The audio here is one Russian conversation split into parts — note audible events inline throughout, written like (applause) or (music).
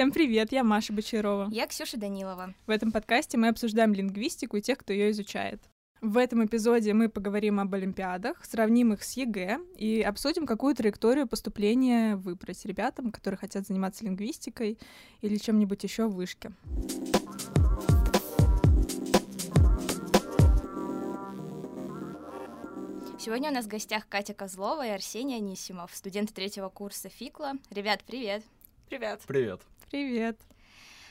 Всем привет, я Маша Бочарова. Я Ксюша Данилова. В этом подкасте мы обсуждаем лингвистику и тех, кто ее изучает. В этом эпизоде мы поговорим об Олимпиадах, сравним их с ЕГЭ и обсудим, какую траекторию поступления выбрать ребятам, которые хотят заниматься лингвистикой или чем-нибудь еще в вышке. Сегодня у нас в гостях Катя Козлова и Арсений Анисимов, студенты третьего курса ФиКЛа. Ребят, привет! Привет! Привет! Привет!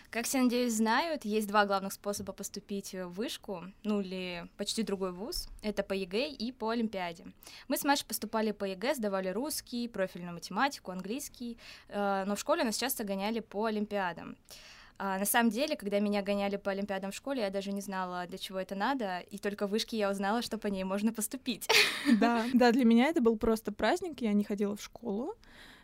Как все, надеюсь, знают, есть два главных способа поступить в вышку, ну или почти другой вуз. Это по ЕГЭ и по Олимпиаде. Мы с Машей поступали по ЕГЭ, сдавали русский, профильную математику, английский, э, но в школе нас часто гоняли по Олимпиадам. А, на самом деле, когда меня гоняли по Олимпиадам в школе, я даже не знала, для чего это надо, и только в вышке я узнала, что по ней можно поступить. Да, (laughs) да, для меня это был просто праздник, я не ходила в школу,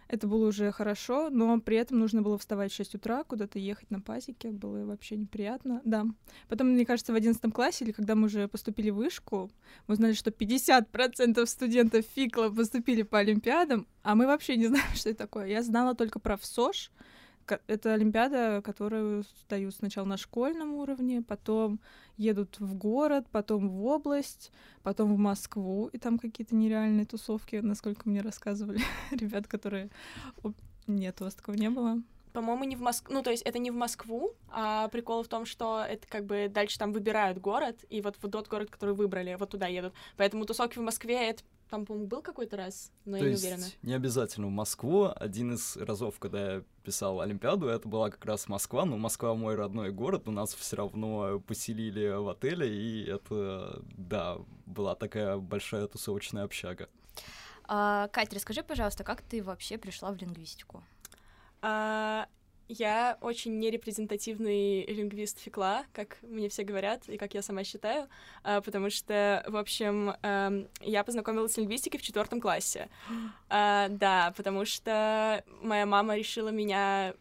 это было уже хорошо, но при этом нужно было вставать в 6 утра, куда-то ехать на пасеке, было вообще неприятно, да. Потом, мне кажется, в 11 классе, или когда мы уже поступили в вышку, мы узнали, что 50% студентов ФИКЛа поступили по Олимпиадам, а мы вообще не (laughs) знаем, что это такое. Я знала только про ВСОЖ, это Олимпиада, которую сдают сначала на школьном уровне, потом едут в город, потом в область, потом в Москву, и там какие-то нереальные тусовки, насколько мне рассказывали (laughs) ребят, которые... Нет, у вас такого не было? По-моему, не в Москву. Ну, то есть это не в Москву, а прикол в том, что это как бы дальше там выбирают город, и вот в тот город, который выбрали, вот туда едут. Поэтому тусовки в Москве это там, по-моему, был какой-то раз, но То я есть не уверена. не обязательно в Москву. Один из разов, когда я писал Олимпиаду, это была как раз Москва, но Москва мой родной город, у нас все равно поселили в отеле, и это, да, была такая большая тусовочная общага. А, Кать, расскажи, пожалуйста, как ты вообще пришла в лингвистику? А, я очень нерепрезентативный лингвист фикла, как мне все говорят, и как я сама считаю, а, потому что, в общем, а, я познакомилась с лингвистикой в четвертом классе. (gasps) А, да, потому что моя мама решила меня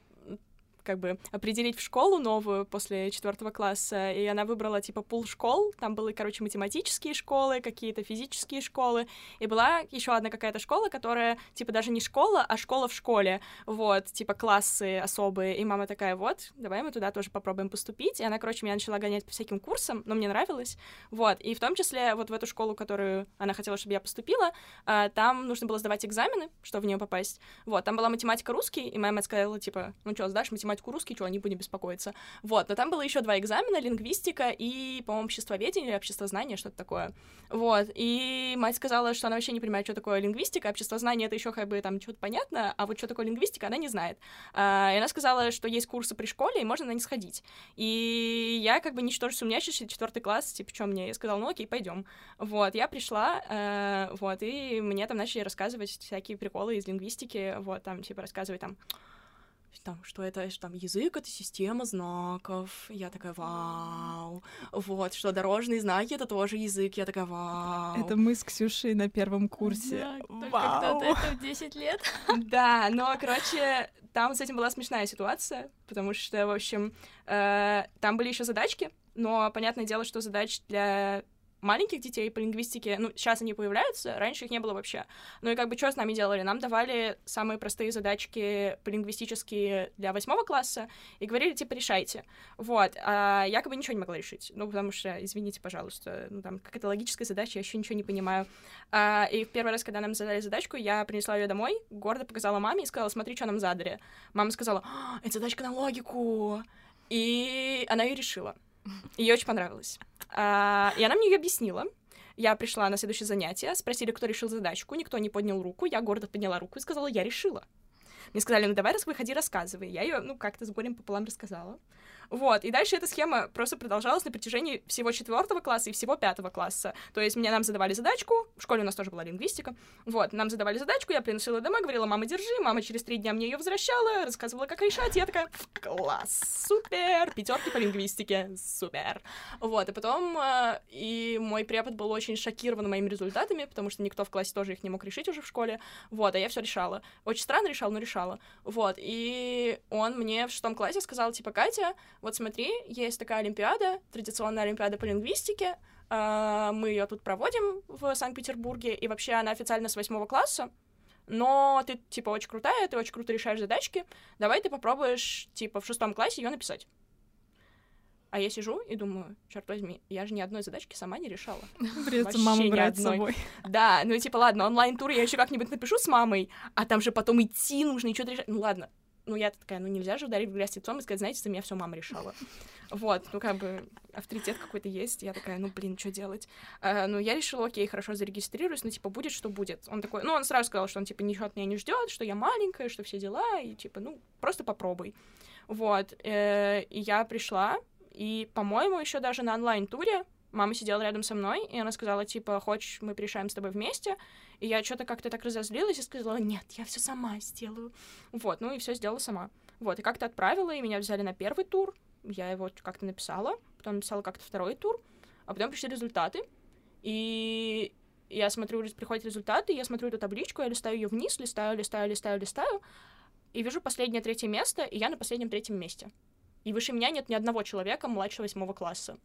как бы определить в школу новую после четвертого класса, и она выбрала типа пул школ, там были, короче, математические школы, какие-то физические школы, и была еще одна какая-то школа, которая типа даже не школа, а школа в школе, вот, типа классы особые, и мама такая, вот, давай мы туда тоже попробуем поступить, и она, короче, меня начала гонять по всяким курсам, но мне нравилось, вот, и в том числе вот в эту школу, которую она хотела, чтобы я поступила, а, там нужно было сдавать экзамены, чтобы в нее попасть, вот, там была математика русский, и моя мать сказала, типа, ну что, сдашь математику математику русский, что, не будем беспокоиться. Вот, но там было еще два экзамена, лингвистика и, по-моему, обществоведение или обществознание, что-то такое. Вот, и мать сказала, что она вообще не понимает, что такое лингвистика, обществознание — это еще как бы там что-то понятно, а вот что такое лингвистика, она не знает. А, и она сказала, что есть курсы при школе, и можно на них сходить. И я как бы ничтоже сумнящийся, четвертый класс, типа, что мне? Я сказала, ну окей, пойдем. Вот, я пришла, э, вот, и мне там начали рассказывать всякие приколы из лингвистики, вот, там, типа, рассказывать там, там, что это, что там язык — это система знаков. Я такая, вау. Вот, что дорожные знаки — это тоже язык. Я такая, вау. Это мы с Ксюшей на первом курсе. Да, вау. когда-то это в 10 лет. (laughs) Да, но, короче, там с этим была смешная ситуация, потому что, в общем, э, там были еще задачки, но понятное дело, что задач для маленьких детей по лингвистике, ну, сейчас они появляются, раньше их не было вообще. Ну и как бы что с нами делали? Нам давали самые простые задачки по лингвистические для восьмого класса и говорили, типа, решайте. Вот. А я как бы ничего не могла решить. Ну, потому что, извините, пожалуйста, ну, там, какая-то логическая задача, я еще ничего не понимаю. А, и в первый раз, когда нам задали задачку, я принесла ее домой, гордо показала маме и сказала, смотри, что нам задали. Мама сказала, «А, это задачка на логику. И она ее решила. Ей очень понравилось. А, и она мне ее объяснила. Я пришла на следующее занятие, спросили, кто решил задачку, никто не поднял руку, я гордо подняла руку и сказала, я решила. Мне сказали, ну давай, выходи, рассказывай. Я ее, ну, как-то с горем пополам рассказала. Вот, и дальше эта схема просто продолжалась на протяжении всего четвертого класса и всего пятого класса. То есть мне нам задавали задачку, в школе у нас тоже была лингвистика, вот, нам задавали задачку, я приносила домой, говорила, мама, держи, мама через три дня мне ее возвращала, рассказывала, как решать, я такая, класс, супер, пятерки по лингвистике, супер. Вот, и потом, э, и мой препод был очень шокирован моими результатами, потому что никто в классе тоже их не мог решить уже в школе, вот, а я все решала. Очень странно решала, но решала. Вот, и он мне в шестом классе сказал, типа, Катя, вот смотри, есть такая олимпиада, традиционная олимпиада по лингвистике, а, мы ее тут проводим в Санкт-Петербурге, и вообще она официально с восьмого класса, но ты, типа, очень крутая, ты очень круто решаешь задачки, давай ты попробуешь, типа, в шестом классе ее написать. А я сижу и думаю, черт возьми, я же ни одной задачки сама не решала. Придется маму брать с собой. Да, ну типа, ладно, онлайн-тур я еще как-нибудь напишу с мамой, а там же потом идти нужно и что-то решать. Ну ладно. Ну я такая, ну нельзя же ударить в грязь лицом и сказать, знаете, за меня все мама решала. Вот, ну как бы авторитет какой-то есть. Я такая, ну блин, что делать? А, ну я решила, окей, хорошо, зарегистрируюсь, ну типа будет, что будет. Он такой, ну он сразу сказал, что он типа ничего от меня не ждет, что я маленькая, что все дела, и типа, ну просто попробуй. Вот, э, и я пришла, и, по-моему, еще даже на онлайн-туре мама сидела рядом со мной, и она сказала, типа, хочешь, мы порешаем с тобой вместе? И я что-то как-то так разозлилась и сказала, нет, я все сама сделаю. Вот, ну и все сделала сама. Вот, и как-то отправила, и меня взяли на первый тур, я его как-то написала, потом написала как-то второй тур, а потом пришли результаты, и я смотрю, приходят результаты, я смотрю эту табличку, я листаю ее вниз, листаю, листаю, листаю, листаю, и вижу последнее третье место, и я на последнем третьем месте. И выше меня нет ни одного человека младше восьмого класса.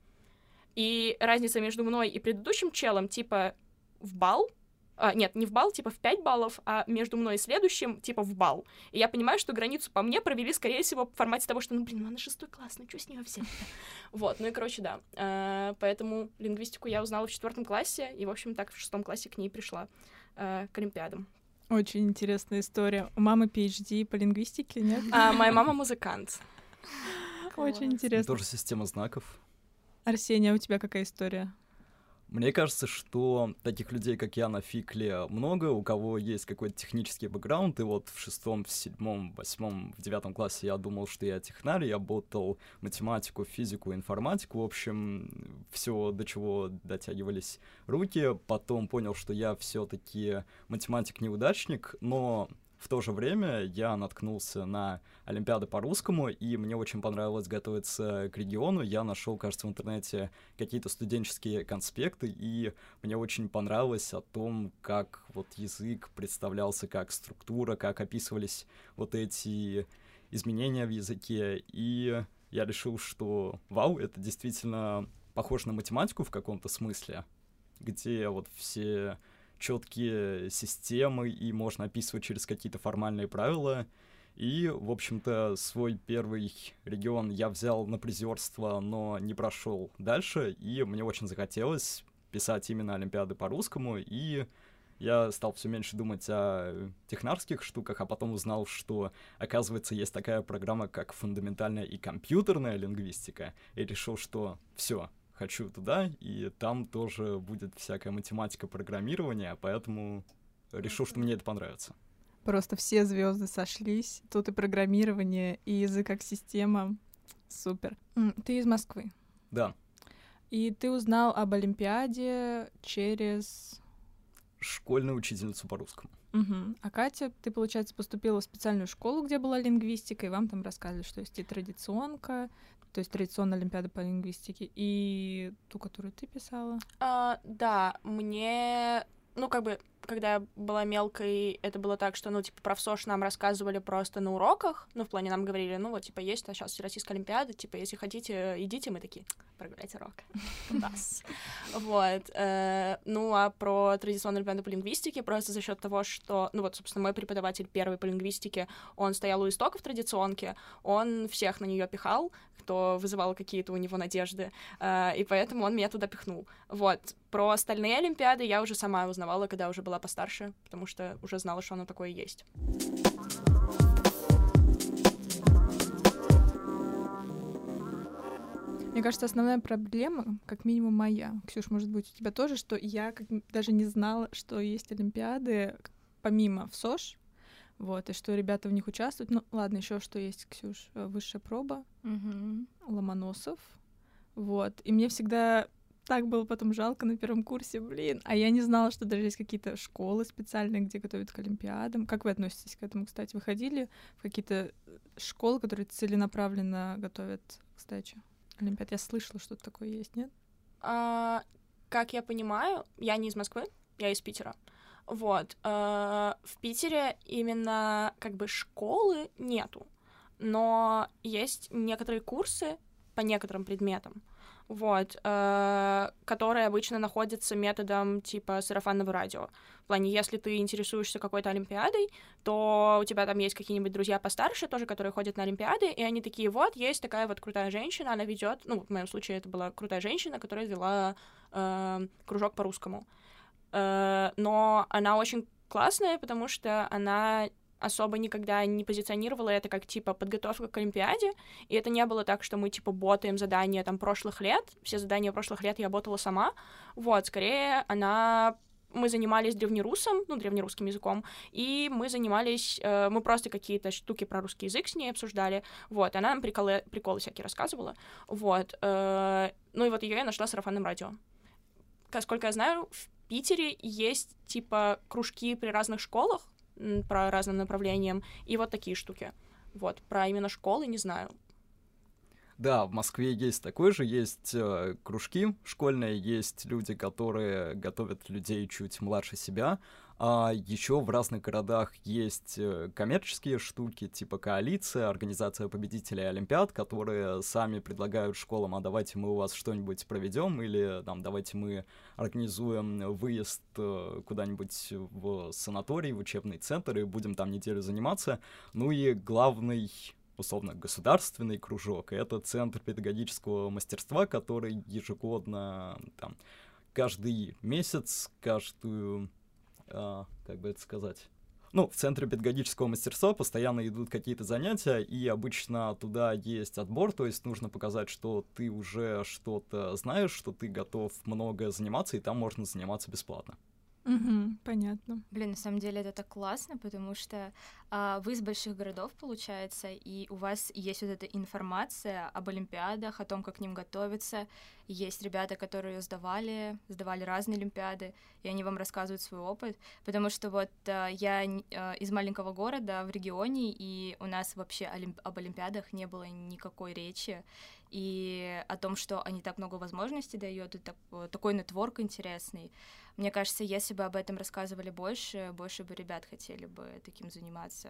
И разница между мной и предыдущим челом, типа, в балл, а, нет, не в балл, типа в 5 баллов, а между мной и следующим, типа в балл. И я понимаю, что границу по мне провели, скорее всего, в формате того, что, ну, блин, ну она шестой класс, ну что с нее взять Вот, ну и, короче, да. А, поэтому лингвистику я узнала в четвертом классе, и, в общем, так в шестом классе к ней пришла, а, к Олимпиадам. Очень интересная история. У мамы PhD по лингвистике, нет? А, моя мама музыкант. Очень интересно. Тоже система знаков. Арсения, а у тебя какая история? Мне кажется, что таких людей, как я, на фикле много, у кого есть какой-то технический бэкграунд, и вот в шестом, в седьмом, восьмом, в девятом классе я думал, что я технарь, я ботал математику, физику, информатику, в общем, все, до чего дотягивались руки, потом понял, что я все-таки математик-неудачник, но в то же время я наткнулся на Олимпиады по русскому, и мне очень понравилось готовиться к региону. Я нашел, кажется, в интернете какие-то студенческие конспекты, и мне очень понравилось о том, как вот язык представлялся, как структура, как описывались вот эти изменения в языке. И я решил, что вау, это действительно похоже на математику в каком-то смысле, где вот все четкие системы, и можно описывать через какие-то формальные правила. И, в общем-то, свой первый регион я взял на призерство, но не прошел дальше, и мне очень захотелось писать именно Олимпиады по-русскому, и я стал все меньше думать о технарских штуках, а потом узнал, что, оказывается, есть такая программа, как фундаментальная и компьютерная лингвистика, и решил, что все, хочу туда, и там тоже будет всякая математика программирования, поэтому решил, что мне это понравится. Просто все звезды сошлись. Тут и программирование, и язык как система. Супер. Ты из Москвы. Да, И ты узнал об Олимпиаде через... школьную учительницу по-русскому. Мгм. А Катя, ты, получается, поступила в специальную школу, где была лингвистика, и вам там рассказывали, что есть и традиционка, то есть традиционная Олимпиада по лингвистике, и ту, которую ты писала. А, да, мне, ну, как бы, когда я была мелкой, это было так, что, ну, типа, про ВСОШ нам рассказывали просто на уроках, ну, в плане нам говорили, ну, вот, типа, есть сейчас Всероссийская Олимпиада, типа, если хотите, идите, мы такие, прогуляйте урок. (laughs) Вот. э, Ну, а про традиционную Олимпиаду по лингвистике просто за счет того, что, ну, вот, собственно, мой преподаватель первый по лингвистике, он стоял у истоков традиционки, он всех на нее пихал, кто вызывал какие-то у него надежды, э, и поэтому он меня туда пихнул. Вот. Про остальные Олимпиады я уже сама узнавала, когда уже была постарше, потому что уже знала, что оно такое есть. Мне кажется, основная проблема, как минимум моя, Ксюш, может быть, у тебя тоже, что я как даже не знала, что есть Олимпиады, помимо ВСОШ, вот, и что ребята в них участвуют. Ну, ладно, еще что есть, Ксюш, э, высшая проба, Ломоносов, вот. И мне всегда так было потом жалко на первом курсе, блин. А я не знала, что даже есть какие-то школы специальные, где готовят к Олимпиадам. Как вы относитесь к этому, кстати? Вы ходили в какие-то э, школы, которые целенаправленно готовят к сдаче Олимпиад? Я слышала, что такое есть, нет? А, как я понимаю, я не из Москвы, я из Питера. Вот. а, в Питере именно как бы школы нету, но есть некоторые курсы по некоторым предметам. Вот, э, которые обычно находятся методом типа сарафанного радио. В плане, если ты интересуешься какой-то олимпиадой, то у тебя там есть какие-нибудь друзья постарше тоже, которые ходят на олимпиады, и они такие, вот, есть такая вот крутая женщина, она ведет, ну, в моем случае это была крутая женщина, которая вела э, кружок по русскому. Э, но она очень классная, потому что она особо никогда не позиционировала это как, типа, подготовка к Олимпиаде, и это не было так, что мы, типа, ботаем задания там прошлых лет, все задания прошлых лет я ботала сама, вот, скорее она мы занимались древнерусом, ну, древнерусским языком, и мы занимались, э, мы просто какие-то штуки про русский язык с ней обсуждали, вот, она нам приколы, приколы всякие рассказывала, вот, э, ну, и вот ее я нашла с сарафанным радио. Сколько я знаю, в Питере есть, типа, кружки при разных школах, про разным направлениям, и вот такие штуки. Вот, про именно школы не знаю. Да, в Москве есть такой же, есть э, кружки школьные, есть люди, которые готовят людей чуть младше себя, а еще в разных городах есть э, коммерческие штуки, типа коалиция, организация победителей Олимпиад, которые сами предлагают школам, а давайте мы у вас что-нибудь проведем, или там, давайте мы организуем выезд э, куда-нибудь в санаторий, в учебный центр, и будем там неделю заниматься. Ну и главный условно государственный кружок, это центр педагогического мастерства, который ежегодно там каждый месяц, каждую как бы это сказать, ну, в Центре педагогического мастерства постоянно идут какие-то занятия, и обычно туда есть отбор, то есть нужно показать, что ты уже что-то знаешь, что ты готов много заниматься, и там можно заниматься бесплатно. Угу, понятно. Блин, на самом деле это так классно, потому что а, вы из больших городов, получается, и у вас есть вот эта информация об Олимпиадах, о том, как к ним готовиться. Есть ребята, которые сдавали, сдавали разные Олимпиады, и они вам рассказывают свой опыт, потому что вот а, я а, из маленького города в регионе, и у нас вообще олимп- об Олимпиадах не было никакой речи, и о том, что они так много возможностей дают, и так, такой нетворк интересный. Мне кажется, если бы об этом рассказывали больше, больше бы ребят хотели бы таким заниматься.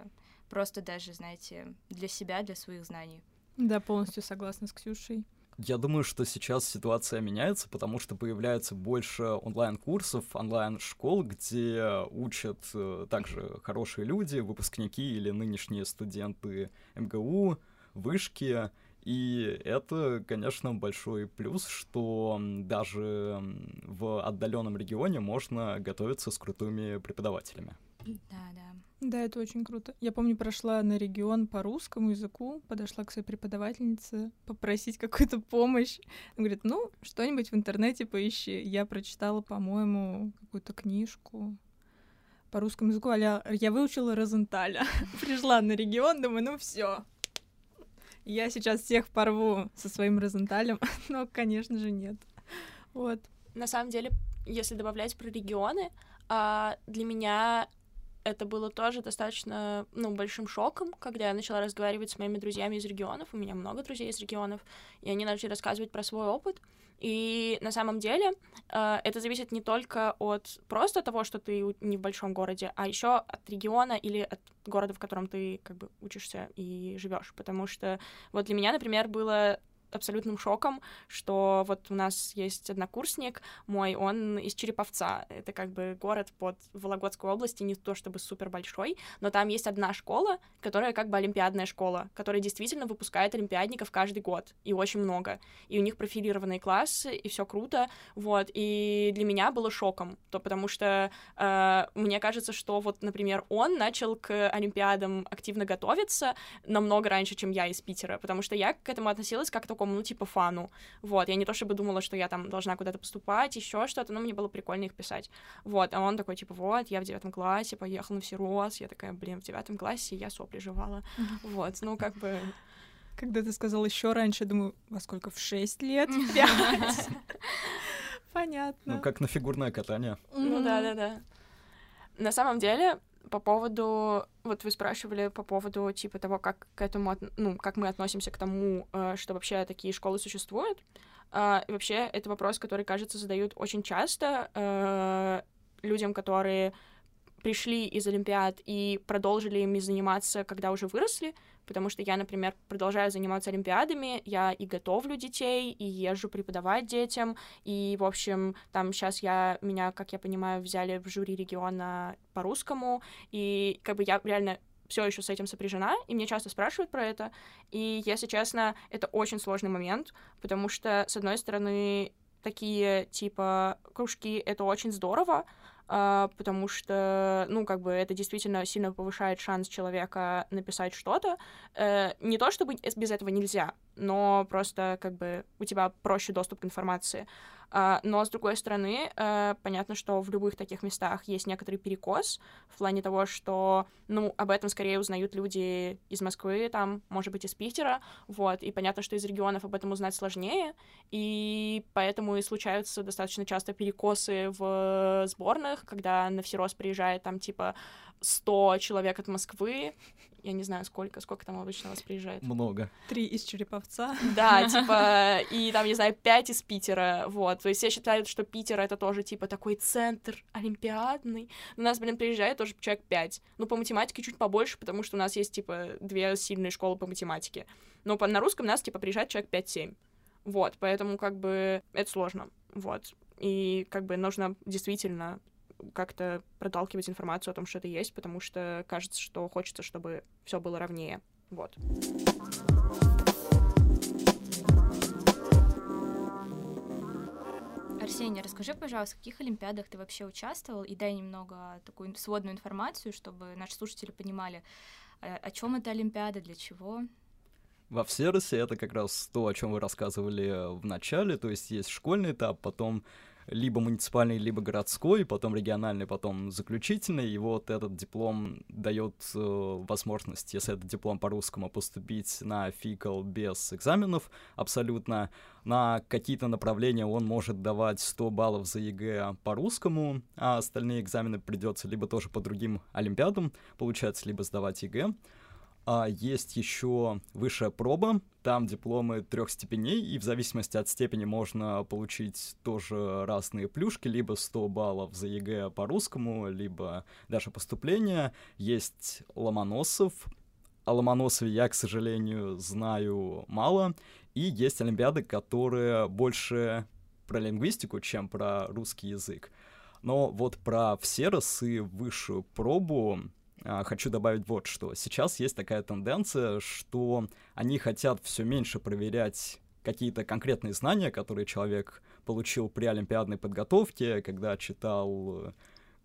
Просто даже, знаете, для себя, для своих знаний. Да, полностью согласна с Ксюшей. Я думаю, что сейчас ситуация меняется, потому что появляется больше онлайн-курсов, онлайн-школ, где учат э, также хорошие люди, выпускники или нынешние студенты МГУ, вышки, и это, конечно, большой плюс, что даже в отдаленном регионе можно готовиться с крутыми преподавателями. Да, да. Да, это очень круто. Я помню, прошла на регион по русскому языку, подошла к своей преподавательнице попросить какую-то помощь. Она говорит, ну, что-нибудь в интернете поищи. Я прочитала, по-моему, какую-то книжку по русскому языку, а я выучила Розенталя. (laughs) Пришла на регион, думаю, ну все, я сейчас всех порву со своим Розенталем, (laughs) но, конечно же, нет. Вот. На самом деле, если добавлять про регионы, а, для меня это было тоже достаточно, ну, большим шоком, когда я начала разговаривать с моими друзьями из регионов. У меня много друзей из регионов, и они начали рассказывать про свой опыт. И на самом деле э, это зависит не только от просто того, что ты не в большом городе, а еще от региона или от города, в котором ты как бы учишься и живешь. Потому что вот для меня, например, было абсолютным шоком, что вот у нас есть однокурсник мой, он из Череповца. Это как бы город под Вологодской области, не то чтобы супер большой, но там есть одна школа, которая как бы олимпиадная школа, которая действительно выпускает олимпиадников каждый год, и очень много. И у них профилированные классы, и все круто, вот. И для меня было шоком, то потому что э, мне кажется, что вот, например, он начал к олимпиадам активно готовиться намного раньше, чем я из Питера, потому что я к этому относилась как-то такому, ну, типа, фану. Вот, я не то чтобы думала, что я там должна куда-то поступать, еще что-то, но мне было прикольно их писать. Вот, а он такой, типа, вот, я в девятом классе поехал на всерос, я такая, блин, в девятом классе я сопли жевала. Вот, ну, как бы... Когда ты сказал еще раньше, думаю, во сколько? В шесть лет? (laughs) Пять? (laughs) Понятно. Ну, как на фигурное катание. Ну, да-да-да. На самом деле, по поводу, вот вы спрашивали по поводу типа того, как к этому, ну, как мы относимся к тому, э, что вообще такие школы существуют. А, и вообще это вопрос, который, кажется, задают очень часто э, людям, которые пришли из Олимпиад и продолжили ими заниматься, когда уже выросли, потому что я, например, продолжаю заниматься олимпиадами, я и готовлю детей, и езжу преподавать детям, и, в общем, там сейчас я, меня, как я понимаю, взяли в жюри региона по русскому, и как бы я реально все еще с этим сопряжена, и мне часто спрашивают про это. И, если честно, это очень сложный момент, потому что, с одной стороны, такие типа кружки это очень здорово, потому что, ну, как бы это действительно сильно повышает шанс человека написать что-то. Uh, не то, чтобы без этого нельзя, но просто как бы у тебя проще доступ к информации. А, но, с другой стороны, э, понятно, что в любых таких местах есть некоторый перекос в плане того, что, ну, об этом скорее узнают люди из Москвы, там, может быть, из Питера, вот, и понятно, что из регионов об этом узнать сложнее, и поэтому и случаются достаточно часто перекосы в сборных, когда на всерос приезжает там, типа, 100 человек от Москвы, я не знаю, сколько, сколько там обычно вас приезжает. Много. Три из Череповца. Да, (laughs) типа, и там, не знаю, пять из Питера, вот. То есть все считают, что Питер — это тоже, типа, такой центр олимпиадный. У нас, блин, приезжает тоже человек пять. Ну, по математике чуть побольше, потому что у нас есть, типа, две сильные школы по математике. Но по, на русском нас, типа, приезжает человек 5-7. Вот, поэтому, как бы, это сложно, вот. И, как бы, нужно действительно как-то проталкивать информацию о том, что это есть, потому что кажется, что хочется, чтобы все было ровнее. Вот. Арсений, расскажи, пожалуйста, в каких олимпиадах ты вообще участвовал, и дай немного такую сводную информацию, чтобы наши слушатели понимали, э, о чем эта олимпиада, для чего. Во Всеросе это как раз то, о чем вы рассказывали в начале, то есть есть школьный этап, потом либо муниципальный, либо городской, потом региональный, потом заключительный, и вот этот диплом дает э, возможность, если это диплом по-русскому, поступить на ФиКЛ без экзаменов абсолютно. На какие-то направления он может давать 100 баллов за ЕГЭ по-русскому, а остальные экзамены придется либо тоже по другим олимпиадам, получается, либо сдавать ЕГЭ. А есть еще высшая проба, там дипломы трех степеней, и в зависимости от степени можно получить тоже разные плюшки, либо 100 баллов за ЕГЭ по-русскому, либо даже поступление. Есть Ломоносов, о Ломоносове я, к сожалению, знаю мало, и есть олимпиады, которые больше про лингвистику, чем про русский язык. Но вот про все расы высшую пробу хочу добавить вот что. Сейчас есть такая тенденция, что они хотят все меньше проверять какие-то конкретные знания, которые человек получил при олимпиадной подготовке, когда читал э,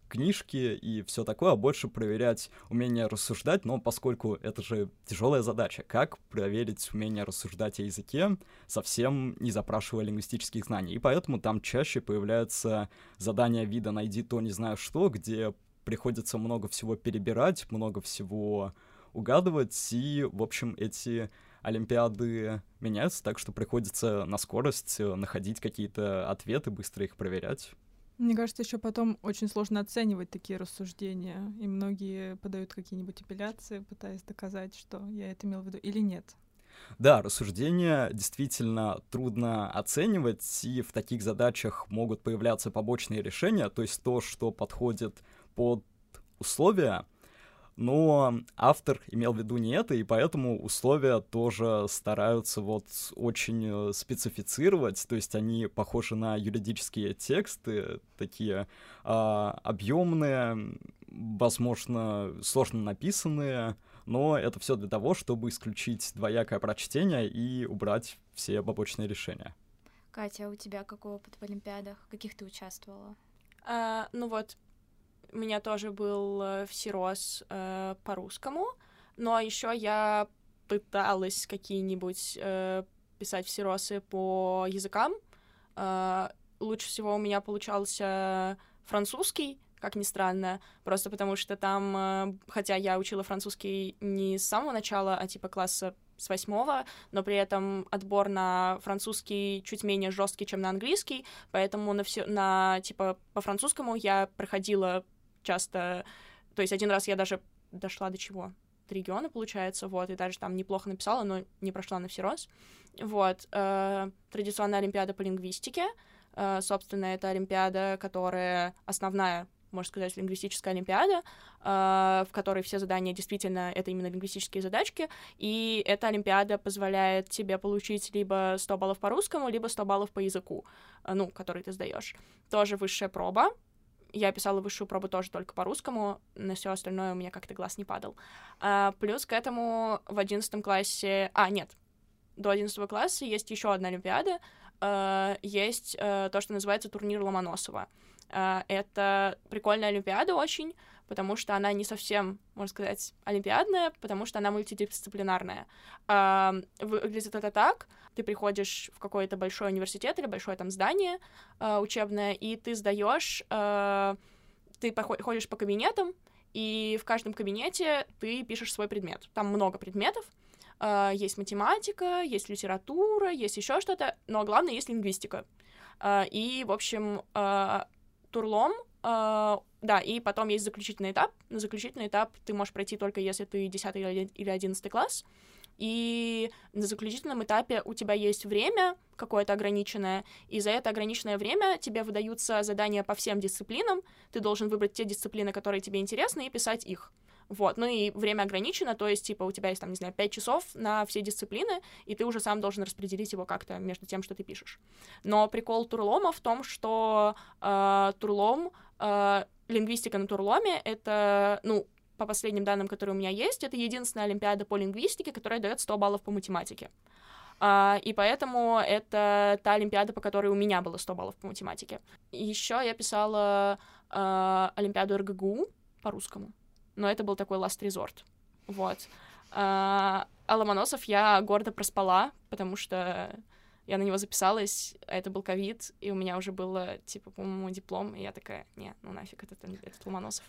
книжки и все такое, а больше проверять умение рассуждать, но поскольку это же тяжелая задача, как проверить умение рассуждать о языке, совсем не запрашивая лингвистических знаний. И поэтому там чаще появляется задание вида «найди то, не знаю что», где приходится много всего перебирать, много всего угадывать, и, в общем, эти Олимпиады меняются, так что приходится на скорость э, находить какие-то ответы, быстро их проверять. Мне кажется, еще потом очень сложно оценивать такие рассуждения, и многие подают какие-нибудь апелляции, пытаясь доказать, что я это имел в виду или нет. Да, рассуждения действительно трудно оценивать, и в таких задачах могут появляться побочные решения, то есть то, что подходит под условия, но автор имел в виду не это, и поэтому условия тоже стараются вот очень э, специфицировать, то есть они похожи на юридические тексты, такие а, объемные, возможно, сложно написанные, но это все для того, чтобы исключить двоякое прочтение и убрать все побочные решения. Катя, а у тебя какой опыт в Олимпиадах? Каких ты участвовала? А, ну вот, у меня тоже был э, всерос э, по-русскому, но еще я пыталась какие-нибудь э, писать всеросы по языкам. Э, лучше всего у меня получался французский, как ни странно, просто потому что там, э, хотя я учила французский не с самого начала, а типа класса с восьмого, но при этом отбор на французский чуть менее жесткий, чем на английский, поэтому на все, на типа по французскому я проходила часто... То есть один раз я даже дошла до чего? До региона, получается, вот, и даже там неплохо написала, но не прошла на всерос. Вот. Э, традиционная олимпиада по лингвистике. Э, собственно, это олимпиада, которая основная можно сказать, лингвистическая олимпиада, э, в которой все задания действительно это именно лингвистические задачки, и эта олимпиада позволяет тебе получить либо 100 баллов по русскому, либо 100 баллов по языку, э, ну, который ты сдаешь. Тоже высшая проба, я писала высшую пробу тоже только по русскому, на все остальное у меня как-то глаз не падал. А, плюс к этому в одиннадцатом классе... А, нет, до одиннадцатого класса есть еще одна Олимпиада, а, есть а, то, что называется турнир Ломоносова. А, это прикольная Олимпиада очень, потому что она не совсем, можно сказать, олимпиадная, потому что она мультидисциплинарная. А, выглядит это так, ты приходишь в какой-то большой университет или большое там здание э, учебное, и ты сдаешь, э, ты ходишь по кабинетам, и в каждом кабинете ты пишешь свой предмет. Там много предметов, э, есть математика, есть литература, есть еще что-то, но главное есть лингвистика. Э, и, в общем, э, турлом Uh, да, и потом есть заключительный этап. На заключительный этап ты можешь пройти только если ты 10 или 11 класс. И на заключительном этапе у тебя есть время какое-то ограниченное, и за это ограниченное время тебе выдаются задания по всем дисциплинам, ты должен выбрать те дисциплины, которые тебе интересны, и писать их. Вот, ну и время ограничено, то есть, типа, у тебя есть, там, не знаю, 5 часов на все дисциплины, и ты уже сам должен распределить его как-то между тем, что ты пишешь. Но прикол Турлома в том, что э, Турлом, э, лингвистика на Турломе — это, ну, по последним данным, которые у меня есть, это единственная олимпиада по лингвистике, которая дает 100 баллов по математике. Uh, и поэтому это та олимпиада, по которой у меня было 100 баллов по математике. Еще я писала uh, олимпиаду РГГУ по-русскому, но это был такой last resort. Вот. Uh, а Ломоносов я гордо проспала, потому что я на него записалась, а это был ковид, и у меня уже было, типа, по-моему, диплом, и я такая, не, ну нафиг этот, этот Ломоносов.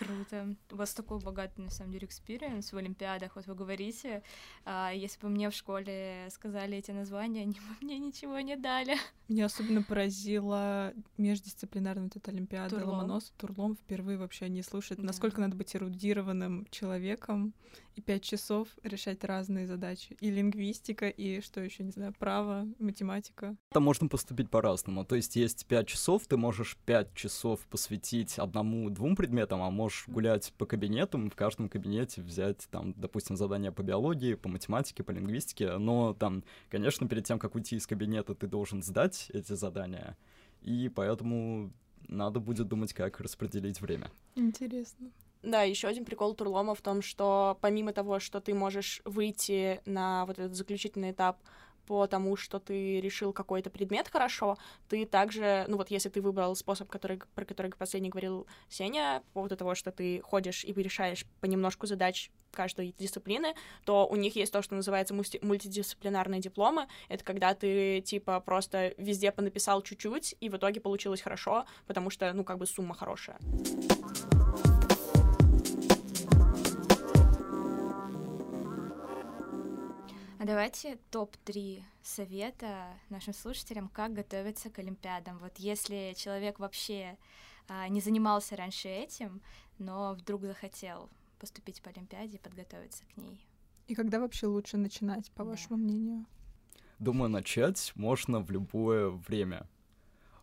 Круто. У вас такой богатый, на самом деле, experience в Олимпиадах. Вот вы говорите, а, если бы мне в школе сказали эти названия, (laughs) они бы мне ничего не дали. Меня особенно поразила междисциплинарная вот эта Олимпиада Турлом. Ломонос. Турлом впервые вообще не слушает. Да. Насколько надо быть эрудированным человеком и пять часов решать разные задачи. И лингвистика, и что еще, не знаю, право, математика. Там можно поступить по-разному. То есть есть пять часов, ты можешь пять часов посвятить одному-двум предметам, а можешь гулять по кабинетам, в каждом кабинете взять там, допустим, задания по биологии, по математике, по лингвистике. Но там, конечно, перед тем, как уйти из кабинета, ты должен сдать эти задания. И поэтому надо будет думать, как распределить время. Интересно. Да, еще один прикол Турлома в том, что помимо того, что ты можешь выйти на вот этот заключительный этап по тому, что ты решил какой-то предмет хорошо, ты также, ну вот если ты выбрал способ, который, про который последний говорил Сеня, по поводу того, что ты ходишь и решаешь понемножку задач каждой дисциплины, то у них есть то, что называется мультидисциплинарные дипломы. Это когда ты, типа, просто везде понаписал чуть-чуть, и в итоге получилось хорошо, потому что, ну, как бы сумма хорошая. А давайте топ-3 совета нашим слушателям, как готовиться к Олимпиадам. Вот если человек вообще а, не занимался раньше этим, но вдруг захотел поступить по Олимпиаде и подготовиться к ней. И когда вообще лучше начинать, по да. вашему мнению? Думаю, начать можно в любое время.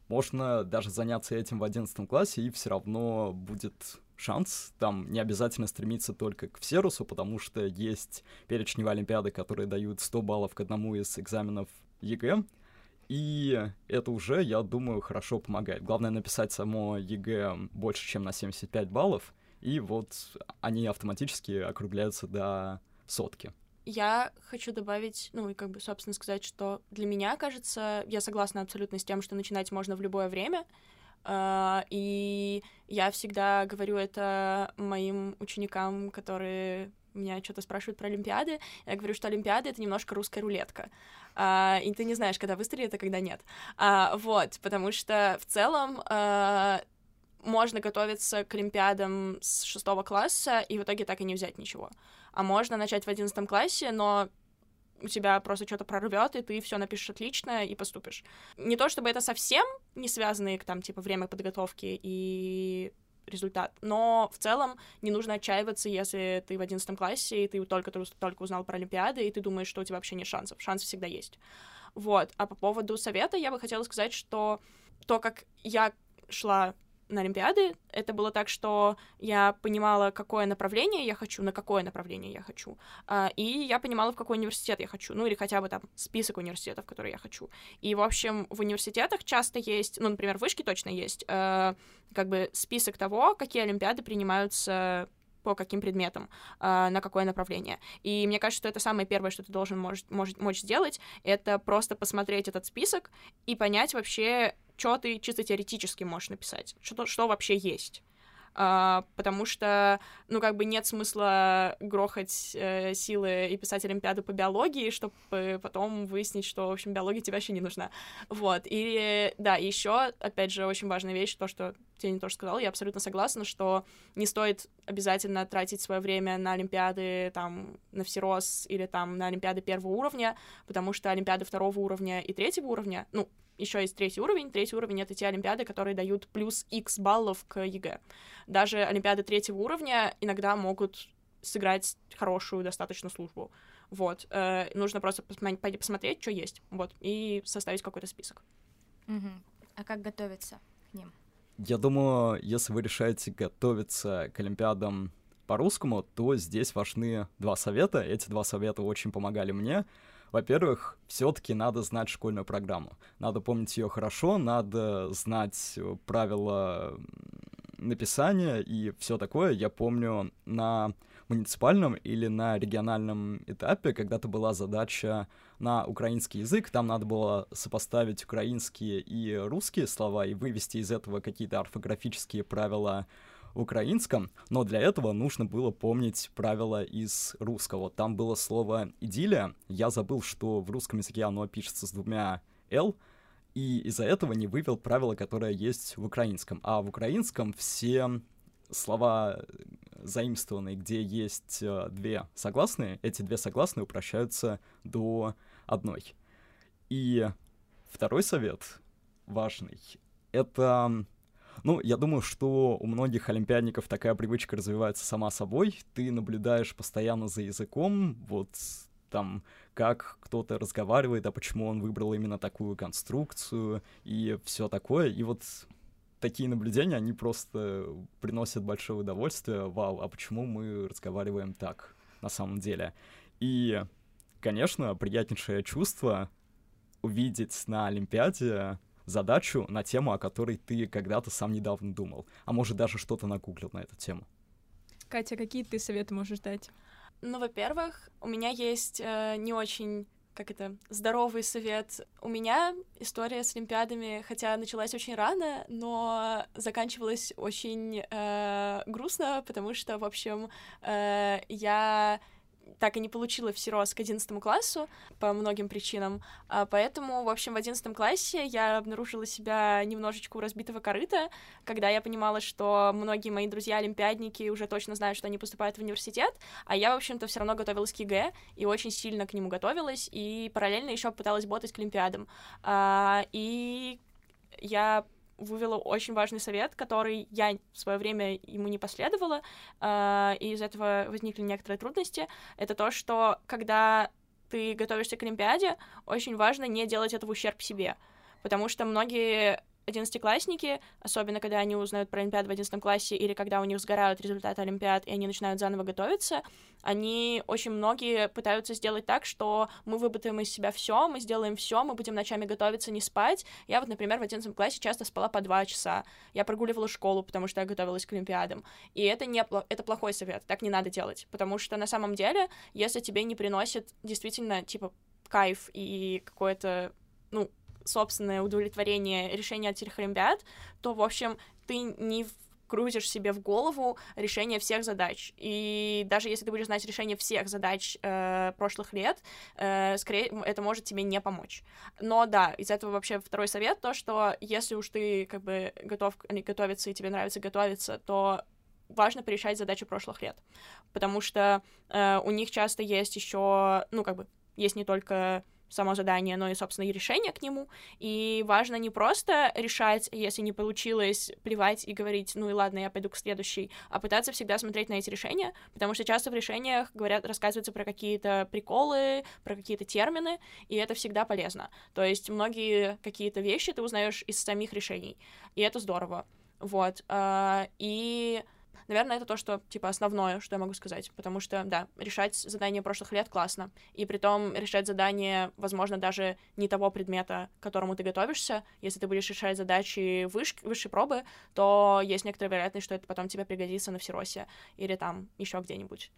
Можно даже заняться этим в одиннадцатом классе, и все равно будет шанс. Там не обязательно стремиться только к Всерусу, потому что есть перечневые олимпиады, которые дают 100 баллов к одному из экзаменов ЕГЭ. И это уже, я думаю, хорошо помогает. Главное написать само ЕГЭ больше, чем на 75 баллов, и вот они автоматически округляются до сотки. Я хочу добавить, ну и как бы, собственно, сказать, что для меня кажется, я согласна абсолютно с тем, что начинать можно в любое время, и я всегда говорю это моим ученикам, которые меня что-то спрашивают про Олимпиады. Я говорю, что Олимпиады — это немножко русская рулетка. Uh, и ты не знаешь, когда выстрелит, а когда нет. Uh, вот, потому что в целом можно готовиться к Олимпиадам с шестого класса и в итоге так и не взять ничего. А можно начать в одиннадцатом классе, но у тебя просто что-то прорвет, и ты все напишешь отлично и поступишь. Не то чтобы это совсем не связанные там, типа, время подготовки и результат. Но в целом не нужно отчаиваться, если ты в одиннадцатом классе, и ты только, только узнал про Олимпиады, и ты думаешь, что у тебя вообще нет шансов. Шансы всегда есть. Вот. А по поводу совета я бы хотела сказать, что то, как я шла на Олимпиады, это было так, что я понимала, какое направление я хочу, на какое направление я хочу, а, и я понимала, в какой университет я хочу, ну или хотя бы там список университетов, которые я хочу. И, в общем, в университетах часто есть, ну, например, в вышке точно есть, э, как бы список того, какие Олимпиады принимаются по каким предметам, э, на какое направление. И мне кажется, что это самое первое, что ты должен может, может, мочь сделать, это просто посмотреть этот список и понять вообще, что ты чисто теоретически можешь написать, что, что вообще есть. Uh, потому что, ну, как бы нет смысла грохать э, силы и писать Олимпиаду по биологии, чтобы потом выяснить, что, в общем, биология тебе вообще не нужна. Вот. И, да, еще, опять же, очень важная вещь, то, что Тени тоже сказала, я абсолютно согласна, что не стоит обязательно тратить свое время на Олимпиады, там, на всерос или там на Олимпиады первого уровня, потому что Олимпиады второго уровня и третьего уровня, ну, еще есть третий уровень. Третий уровень — это те олимпиады, которые дают плюс X баллов к ЕГЭ. Даже олимпиады третьего уровня иногда могут сыграть хорошую достаточно службу. Вот. Э, нужно просто пойти посмотреть, что есть. Вот. И составить какой-то список. Угу. А как готовиться к ним? Я думаю, если вы решаете готовиться к Олимпиадам по-русскому, то здесь важны два совета. Эти два совета очень помогали мне. Во-первых, все-таки надо знать школьную программу. Надо помнить ее хорошо, надо знать э, правила написания и все такое. Я помню на муниципальном или на региональном этапе когда-то была задача на украинский язык, там надо было сопоставить украинские и русские слова и вывести из этого какие-то орфографические правила украинском, но для этого нужно было помнить правила из русского. Там было слово «идиллия», я забыл, что в русском языке оно пишется с двумя «л», и из-за этого не вывел правило, которое есть в украинском. А в украинском все слова заимствованные, где есть э, две согласные, эти две согласные упрощаются до одной. И второй совет важный — это ну, я думаю, что у многих олимпиадников такая привычка развивается сама собой. Ты наблюдаешь постоянно за языком, вот там, как кто-то разговаривает, а почему он выбрал именно такую конструкцию и все такое. И вот такие наблюдения, они просто приносят большое удовольствие. Вау, а почему мы разговариваем так на самом деле? И, конечно, приятнейшее чувство увидеть на Олимпиаде задачу на тему, о которой ты когда-то сам недавно думал, а может даже что-то нагуглил на эту тему. Катя, какие ты советы можешь дать? Ну, во-первых, у меня есть э, не очень как это, здоровый совет. У меня история с Олимпиадами, хотя началась очень рано, но заканчивалась очень э, грустно, потому что, в общем, э, я так и не получила всерос к 11 классу по многим причинам. А поэтому, в общем, в 11 классе я обнаружила себя немножечко у разбитого корыта, когда я понимала, что многие мои друзья-олимпиадники уже точно знают, что они поступают в университет, а я, в общем-то, все равно готовилась к ЕГЭ и очень сильно к нему готовилась, и параллельно еще пыталась ботать к Олимпиадам. А, и я вывела очень важный совет, который я в свое время ему не последовала, э, и из этого возникли некоторые трудности. Это то, что когда ты готовишься к Олимпиаде, очень важно не делать это в ущерб себе, потому что многие одиннадцатиклассники, особенно когда они узнают про Олимпиаду в одиннадцатом классе или когда у них сгорают результаты Олимпиад, и они начинают заново готовиться, они очень многие пытаются сделать так, что мы выпытаем из себя все, мы сделаем все, мы будем ночами готовиться, не спать. Я вот, например, в одиннадцатом классе часто спала по два часа. Я прогуливала школу, потому что я готовилась к Олимпиадам. И это не это плохой совет, так не надо делать, потому что на самом деле, если тебе не приносит действительно, типа, кайф и какое-то, собственное удовлетворение решения этих олимпиад, то, в общем, ты не крутишь себе в голову решение всех задач. И даже если ты будешь знать решение всех задач э, прошлых лет, э, скорее это может тебе не помочь. Но да, из этого вообще второй совет то, что если уж ты как бы готов готовиться и тебе нравится готовиться, то важно порешать задачи прошлых лет, потому что э, у них часто есть еще, ну как бы есть не только само задание, но и, собственно, и решение к нему. И важно не просто решать, если не получилось, плевать и говорить, ну и ладно, я пойду к следующей, а пытаться всегда смотреть на эти решения, потому что часто в решениях говорят, рассказываются про какие-то приколы, про какие-то термины, и это всегда полезно. То есть многие какие-то вещи ты узнаешь из самих решений, и это здорово. Вот. А, и Наверное, это то, что, типа, основное, что я могу сказать, потому что, да, решать задания прошлых лет классно, и при том решать задания, возможно, даже не того предмета, к которому ты готовишься, если ты будешь решать задачи выш... высшей пробы, то есть некоторая вероятность, что это потом тебе пригодится на всеросе или там еще где-нибудь.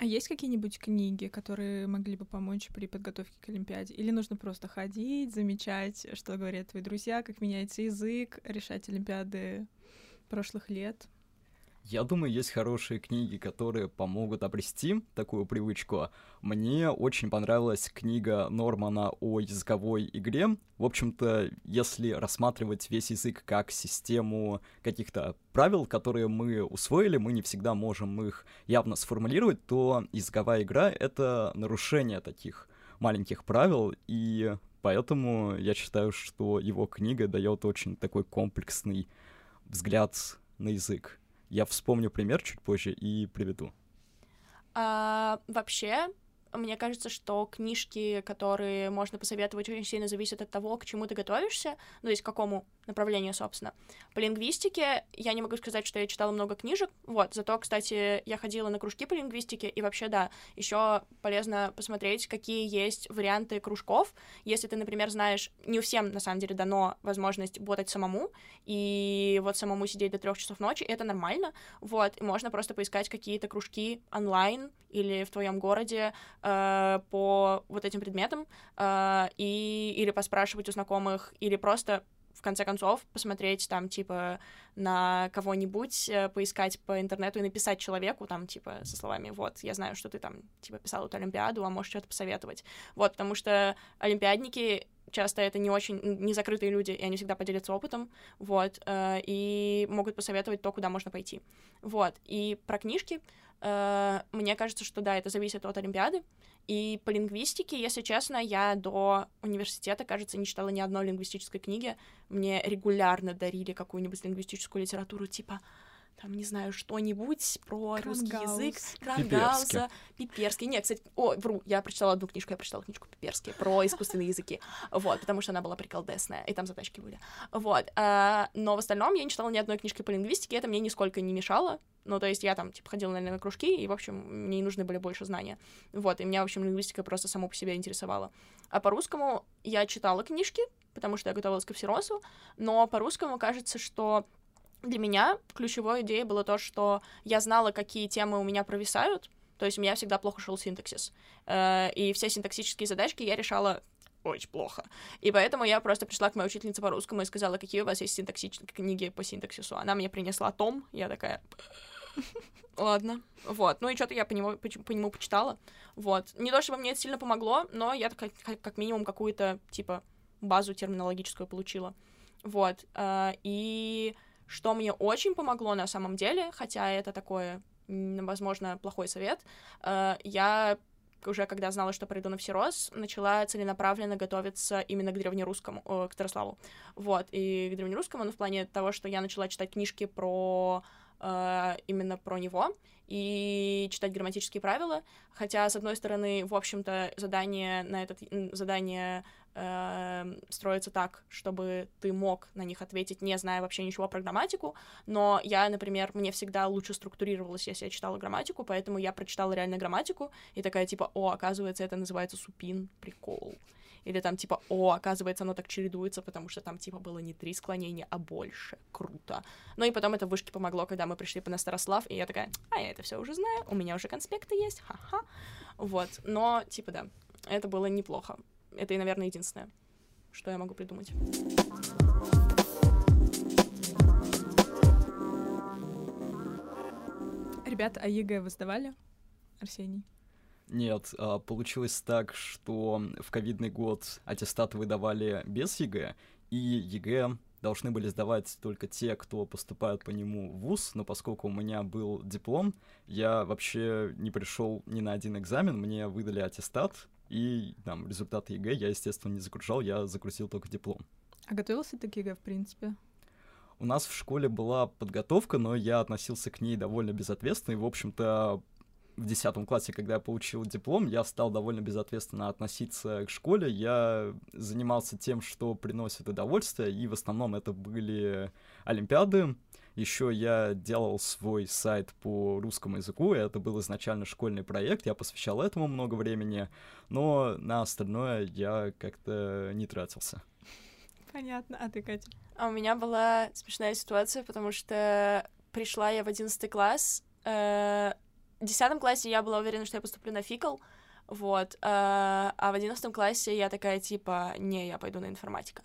А есть какие-нибудь книги, которые могли бы помочь при подготовке к Олимпиаде? Или нужно просто ходить, замечать, что говорят твои друзья, как меняется язык, решать Олимпиады прошлых лет? Я думаю, есть хорошие книги, которые помогут обрести такую привычку. Мне очень понравилась книга Нормана о языковой игре. В общем-то, если рассматривать весь язык как систему каких-то правил, которые мы усвоили, мы не всегда можем их явно сформулировать, то языковая игра — это нарушение таких маленьких правил, и поэтому я считаю, что его книга дает очень такой комплексный взгляд на язык. Я вспомню пример чуть позже и приведу. А, вообще, мне кажется, что книжки, которые можно посоветовать, очень сильно зависят от того, к чему ты готовишься, ну, то есть к какому направлению, собственно. По лингвистике я не могу сказать, что я читала много книжек, вот, зато, кстати, я ходила на кружки по лингвистике, и вообще, да, еще полезно посмотреть, какие есть варианты кружков, если ты, например, знаешь, не всем, на самом деле, дано возможность ботать самому, и вот самому сидеть до трех часов ночи, это нормально, вот, и можно просто поискать какие-то кружки онлайн или в твоем городе, э, по вот этим предметам э, и или поспрашивать у знакомых, или просто в конце концов посмотреть там типа на кого-нибудь, э, поискать по интернету и написать человеку там типа со словами вот я знаю, что ты там типа писал эту олимпиаду, а можешь что-то посоветовать, вот потому что олимпиадники часто это не очень не закрытые люди, и они всегда поделятся опытом, вот, э, и могут посоветовать то, куда можно пойти, вот. И про книжки Э, мне кажется, что да, это зависит от Олимпиады. И по лингвистике, если честно, я до университета, кажется, не читала ни одной лингвистической книги. Мне регулярно дарили какую-нибудь лингвистическую литературу, типа там, не знаю, что-нибудь про Крангаус. русский язык, Крангауза, Пиперский. Нет, кстати, о, вру, я прочитала одну книжку, я прочитала книжку Пиперский про искусственные языки, вот, потому что она была приколдесная, и там задачки были, вот, а, но в остальном я не читала ни одной книжки по лингвистике, это мне нисколько не мешало, ну, то есть я там, типа, ходила, наверное, на кружки, и, в общем, мне не нужны были больше знания. Вот, и меня, в общем, лингвистика просто само по себе интересовала. А по русскому я читала книжки, потому что я готовилась к всеросу, но по русскому кажется, что для меня ключевой идеей было то, что я знала, какие темы у меня провисают, то есть у меня всегда плохо шел синтаксис. Э, и все синтаксические задачки я решала очень плохо. И поэтому я просто пришла к моей учительнице по русскому и сказала, какие у вас есть синтаксические книги по синтаксису. Она мне принесла том, я такая... (laughs) Ладно. Вот. Ну и что-то я по нему, по, по нему почитала. Вот. Не то, чтобы мне это сильно помогло, но я как, как минимум какую-то, типа, базу терминологическую получила. Вот. Э, и что мне очень помогло на самом деле, хотя это такое, возможно, плохой совет, э, я уже когда знала, что приду на всерос, начала целенаправленно готовиться именно к древнерусскому, к Тарославу. Вот, и к древнерусскому, ну, в плане того, что я начала читать книжки про э, именно про него и читать грамматические правила, хотя, с одной стороны, в общем-то, задание на этот задание э, строится так, чтобы ты мог на них ответить, не зная вообще ничего про грамматику, но я, например, мне всегда лучше структурировалась, если я читала грамматику, поэтому я прочитала реально грамматику, и такая, типа, о, оказывается, это называется супин, прикол. Или там типа, о, оказывается, оно так чередуется, потому что там типа было не три склонения, а больше. Круто. Ну и потом это в вышке помогло, когда мы пришли по Старослав, и я такая, а я это все уже знаю, у меня уже конспекты есть, ха-ха. Вот. Но, типа, да, это было неплохо. Это, наверное, единственное, что я могу придумать. Ребята, а ЕГЭ вы сдавали, Арсений? Нет, а, получилось так, что в ковидный год аттестаты выдавали без ЕГЭ, и ЕГЭ должны были сдавать только те, кто поступают по нему в ВУЗ, но поскольку у меня был диплом, я вообще не пришел ни на один экзамен, мне выдали аттестат, и там результаты ЕГЭ я, естественно, не загружал, я загрузил только диплом. А готовился ты к ЕГЭ, в принципе? У нас в школе была подготовка, но я относился к ней довольно безответственно, и, в общем-то, в 10 классе, когда я получил диплом, я стал довольно безответственно относиться к школе. Я занимался тем, что приносит удовольствие, и в основном это были олимпиады. Еще я делал свой сайт по русскому языку, и это был изначально школьный проект, я посвящал этому много времени, но на остальное я как-то не тратился. Понятно. А ты, Катя? А у меня была смешная ситуация, потому что пришла я в одиннадцатый класс. Э, в десятом классе я была уверена, что я поступлю на ФиКЛ, вот. Э, а в одиннадцатом классе я такая, типа, не, я пойду на информатика.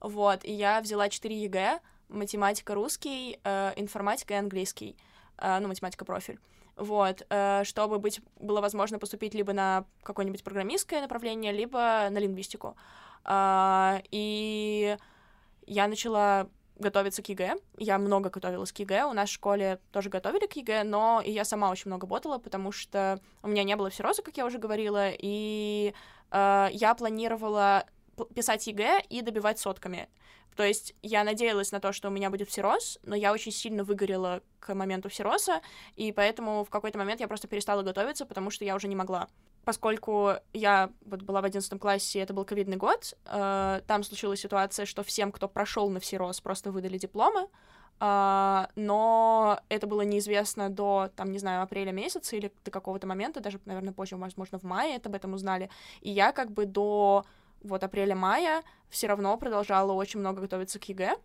Вот, и я взяла 4 ЕГЭ, математика русский, э, информатика и английский, ну, математика профиль. Вот, чтобы быть, было возможно поступить либо на какое-нибудь программистское направление, либо на лингвистику. И я начала готовиться к ЕГЭ. Я много готовилась к ЕГЭ. У нас в школе тоже готовили к ЕГЭ, но и я сама очень много ботала, потому что у меня не было всероза, как я уже говорила, и э, я планировала писать ЕГЭ и добивать сотками. То есть я надеялась на то, что у меня будет всерос, но я очень сильно выгорела к моменту всероса, и поэтому в какой-то момент я просто перестала готовиться, потому что я уже не могла поскольку я вот была в одиннадцатом классе, это был ковидный год, э, там случилась ситуация, что всем, кто прошел на всерос, просто выдали дипломы, э, но это было неизвестно до, там, не знаю, апреля месяца или до какого-то момента, даже, наверное, позже, возможно, в мае это об этом узнали, и я как бы до вот апреля-мая все равно продолжала очень много готовиться к ЕГЭ,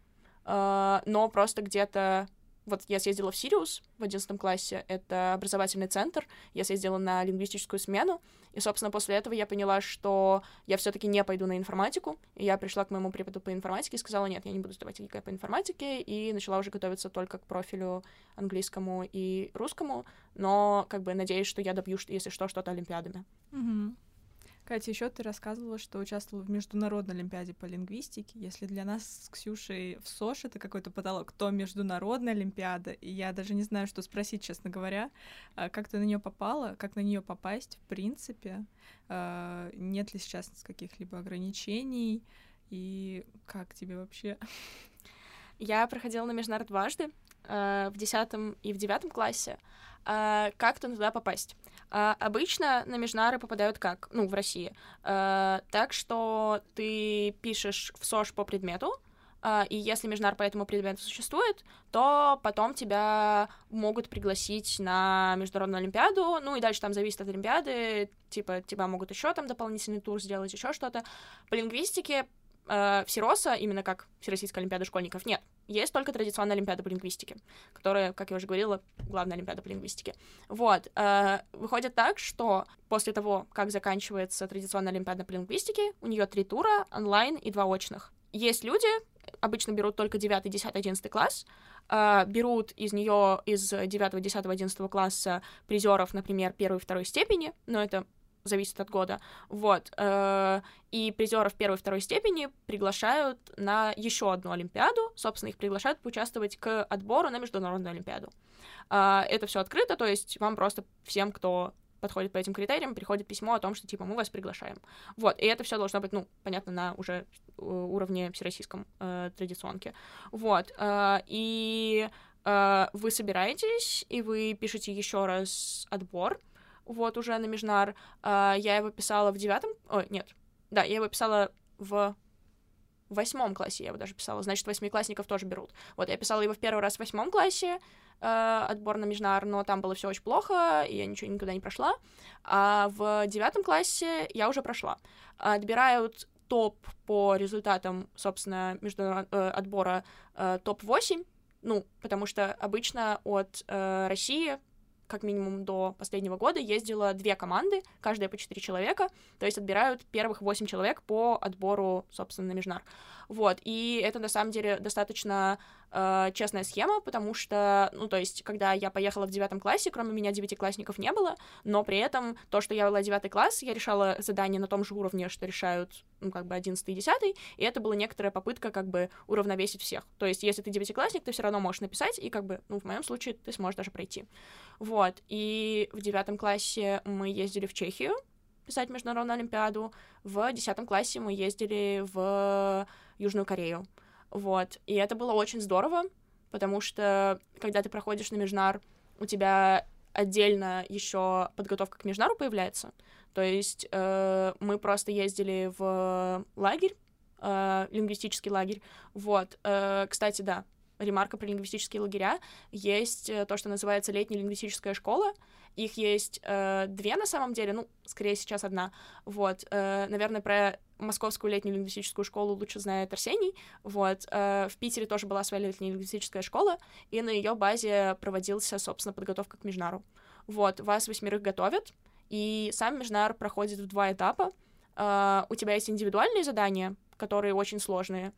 э, но просто где-то вот я съездила в Сириус в 11 классе, это образовательный центр, я съездила на лингвистическую смену, и, собственно, после этого я поняла, что я все таки не пойду на информатику, и я пришла к моему преподу по информатике и сказала, нет, я не буду сдавать ЕГЭ по информатике, и начала уже готовиться только к профилю английскому и русскому, но, как бы, надеюсь, что я добью, если что, что-то олимпиадами. Mm-hmm. Катя, еще ты рассказывала, что участвовала в международной олимпиаде по лингвистике. Если для нас с Ксюшей ВсОШ это какой-то потолок, то международная олимпиада, и я даже не знаю, что спросить, честно говоря, а как ты на нее попала, как на нее попасть, в принципе, а, нет ли сейчас каких-либо ограничений, и как тебе вообще? Я проходила на международ дважды, а, в десятом и в девятом классе. Как туда попасть? А обычно на межнары попадают как? Ну, в России. А, так что ты пишешь в СОЖ по предмету, а, и если межнар по этому предмету существует, то потом тебя могут пригласить на международную олимпиаду, ну и дальше там зависит от олимпиады, типа тебя могут еще там дополнительный тур сделать, еще что-то. По лингвистике э, Всероса, именно как Всероссийская Олимпиада школьников, нет. Есть только традиционная Олимпиада по лингвистике, которая, как я уже говорила, главная Олимпиада по лингвистике. Вот. Э, выходит так, что после того, как заканчивается традиционная Олимпиада по лингвистике, у нее три тура, онлайн и два очных. Есть люди, обычно берут только 9, 10, 11 класс, э, берут из нее из 9, 10, 11 класса призеров, например, первой второй степени, но это зависит от года. Вот. Э, и призеров первой и второй степени приглашают на еще одну Олимпиаду. Собственно, их приглашают поучаствовать к отбору на Международную Олимпиаду. Э, это все открыто, то есть вам просто всем, кто подходит по этим критериям, приходит письмо о том, что типа мы вас приглашаем. Вот, и это все должно быть, ну, понятно, на уже э, уровне всероссийском э, традиционке. Вот, э, и э, вы собираетесь, и вы пишете еще раз отбор, вот уже на Межнар. Uh, я его писала в девятом... Ой, нет. Да, я его писала в восьмом классе я его даже писала, значит, восьмиклассников тоже берут. Вот, я писала его в первый раз в восьмом классе, э, отбор на Межнар, но там было все очень плохо, и я ничего никуда не прошла. А в девятом классе я уже прошла. Отбирают топ по результатам, собственно, международ... э, отбора э, топ-8, ну, потому что обычно от э, России как минимум до последнего года ездило две команды, каждая по четыре человека, то есть отбирают первых восемь человек по отбору, собственно, на Межнар. Вот, и это на самом деле достаточно э, честная схема, потому что, ну, то есть, когда я поехала в девятом классе, кроме меня девятиклассников не было, но при этом то, что я вела девятый класс, я решала задание на том же уровне, что решают, ну, как бы, одиннадцатый и десятый, и это была некоторая попытка, как бы, уравновесить всех. То есть, если ты девятиклассник, ты все равно можешь написать, и, как бы, ну, в моем случае, ты сможешь даже пройти. Вот, и в девятом классе мы ездили в Чехию, писать международную олимпиаду. В десятом классе мы ездили в Южную Корею. Вот. И это было очень здорово, потому что, когда ты проходишь на Межнар, у тебя отдельно еще подготовка к межнару появляется. То есть э, мы просто ездили в лагерь, э, лингвистический лагерь. Вот, э, кстати, да, ремарка про лингвистические лагеря. Есть э, то, что называется летняя лингвистическая школа. Их есть э, две на самом деле, ну, скорее сейчас одна. Вот, э, наверное, про Московскую летнюю лингвистическую школу лучше знает Арсений. Вот, э, в Питере тоже была своя летняя лингвистическая школа, и на ее базе проводился, собственно, подготовка к Межнару. Вот, вас восьмерых готовят, и сам Межнар проходит в два этапа. Э, у тебя есть индивидуальные задания, которые очень сложные,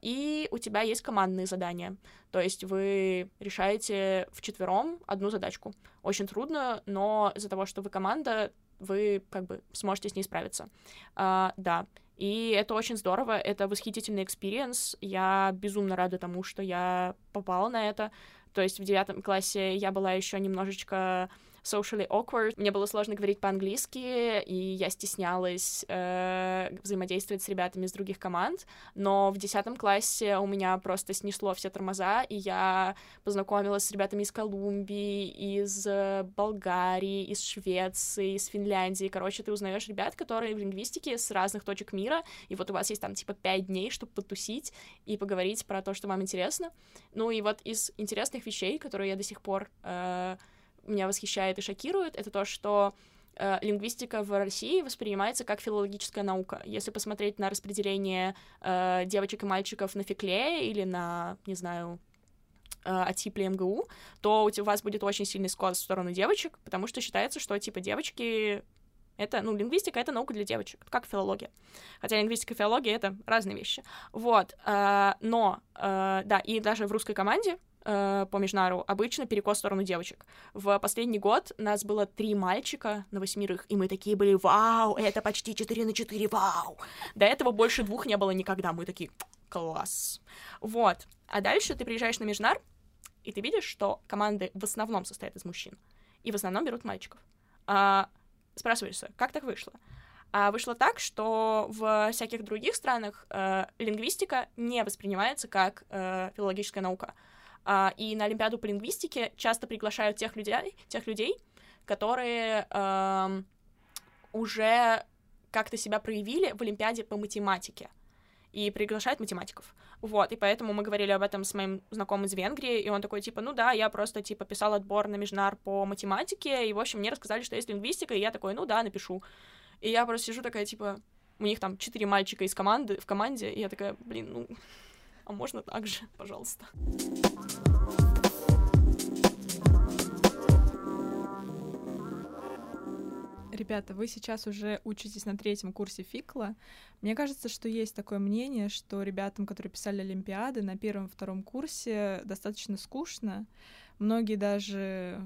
и у тебя есть командные задания. То есть вы решаете вчетвером одну задачку. Очень трудно, но из-за того, что вы команда, вы как бы сможете с ней справиться. Э, да. И это очень здорово, это восхитительный экспириенс. Я безумно рада тому, что я попала на это. То есть в девятом классе я была еще немножечко socially awkward. Мне было сложно говорить по-английски, и я стеснялась э, взаимодействовать с ребятами из других команд. Но в десятом классе у меня просто снесло все тормоза, и я познакомилась с ребятами из Колумбии, из э, Болгарии, из Швеции, из Финляндии. Короче, ты узнаешь ребят, которые в лингвистике с разных точек мира, и вот у вас есть там типа пять дней, чтобы потусить и поговорить про то, что вам интересно. Ну и вот из интересных вещей, которые я до сих пор э, меня восхищает и шокирует, это то, что э, лингвистика в России воспринимается как филологическая наука. Если посмотреть на распределение э, девочек и мальчиков на фикле или на, не знаю, э, атипле МГУ, то у вас будет очень сильный скос в сторону девочек, потому что считается, что, типа, девочки это, ну, лингвистика — это наука для девочек, как филология. Хотя лингвистика и филология — это разные вещи. Вот, э, но, э, да, и даже в русской команде э, по Межнару обычно перекос в сторону девочек. В последний год нас было три мальчика на восьмерых, и мы такие были, вау, это почти 4 на 4, вау. До этого больше двух не было никогда, мы такие, класс. Вот. А дальше ты приезжаешь на Межнар, и ты видишь, что команды в основном состоят из мужчин, и в основном берут мальчиков. А, спрашиваешься, как так вышло? А вышло так, что в всяких других странах э, лингвистика не воспринимается как э, филологическая наука. Uh, и на Олимпиаду по лингвистике часто приглашают тех людей, тех людей которые uh, уже как-то себя проявили в Олимпиаде по математике и приглашают математиков. Вот, и поэтому мы говорили об этом с моим знакомым из Венгрии, и он такой, типа, ну да, я просто, типа, писал отбор на Межнар по математике, и, в общем, мне рассказали, что есть лингвистика, и я такой, ну да, напишу. И я просто сижу такая, типа, у них там четыре мальчика из команды, в команде, и я такая, блин, ну, а можно так же, (laughs) пожалуйста. Ребята, вы сейчас уже учитесь на третьем курсе ФИКЛа. Мне кажется, что есть такое мнение, что ребятам, которые писали Олимпиады, на первом-втором курсе достаточно скучно. Многие даже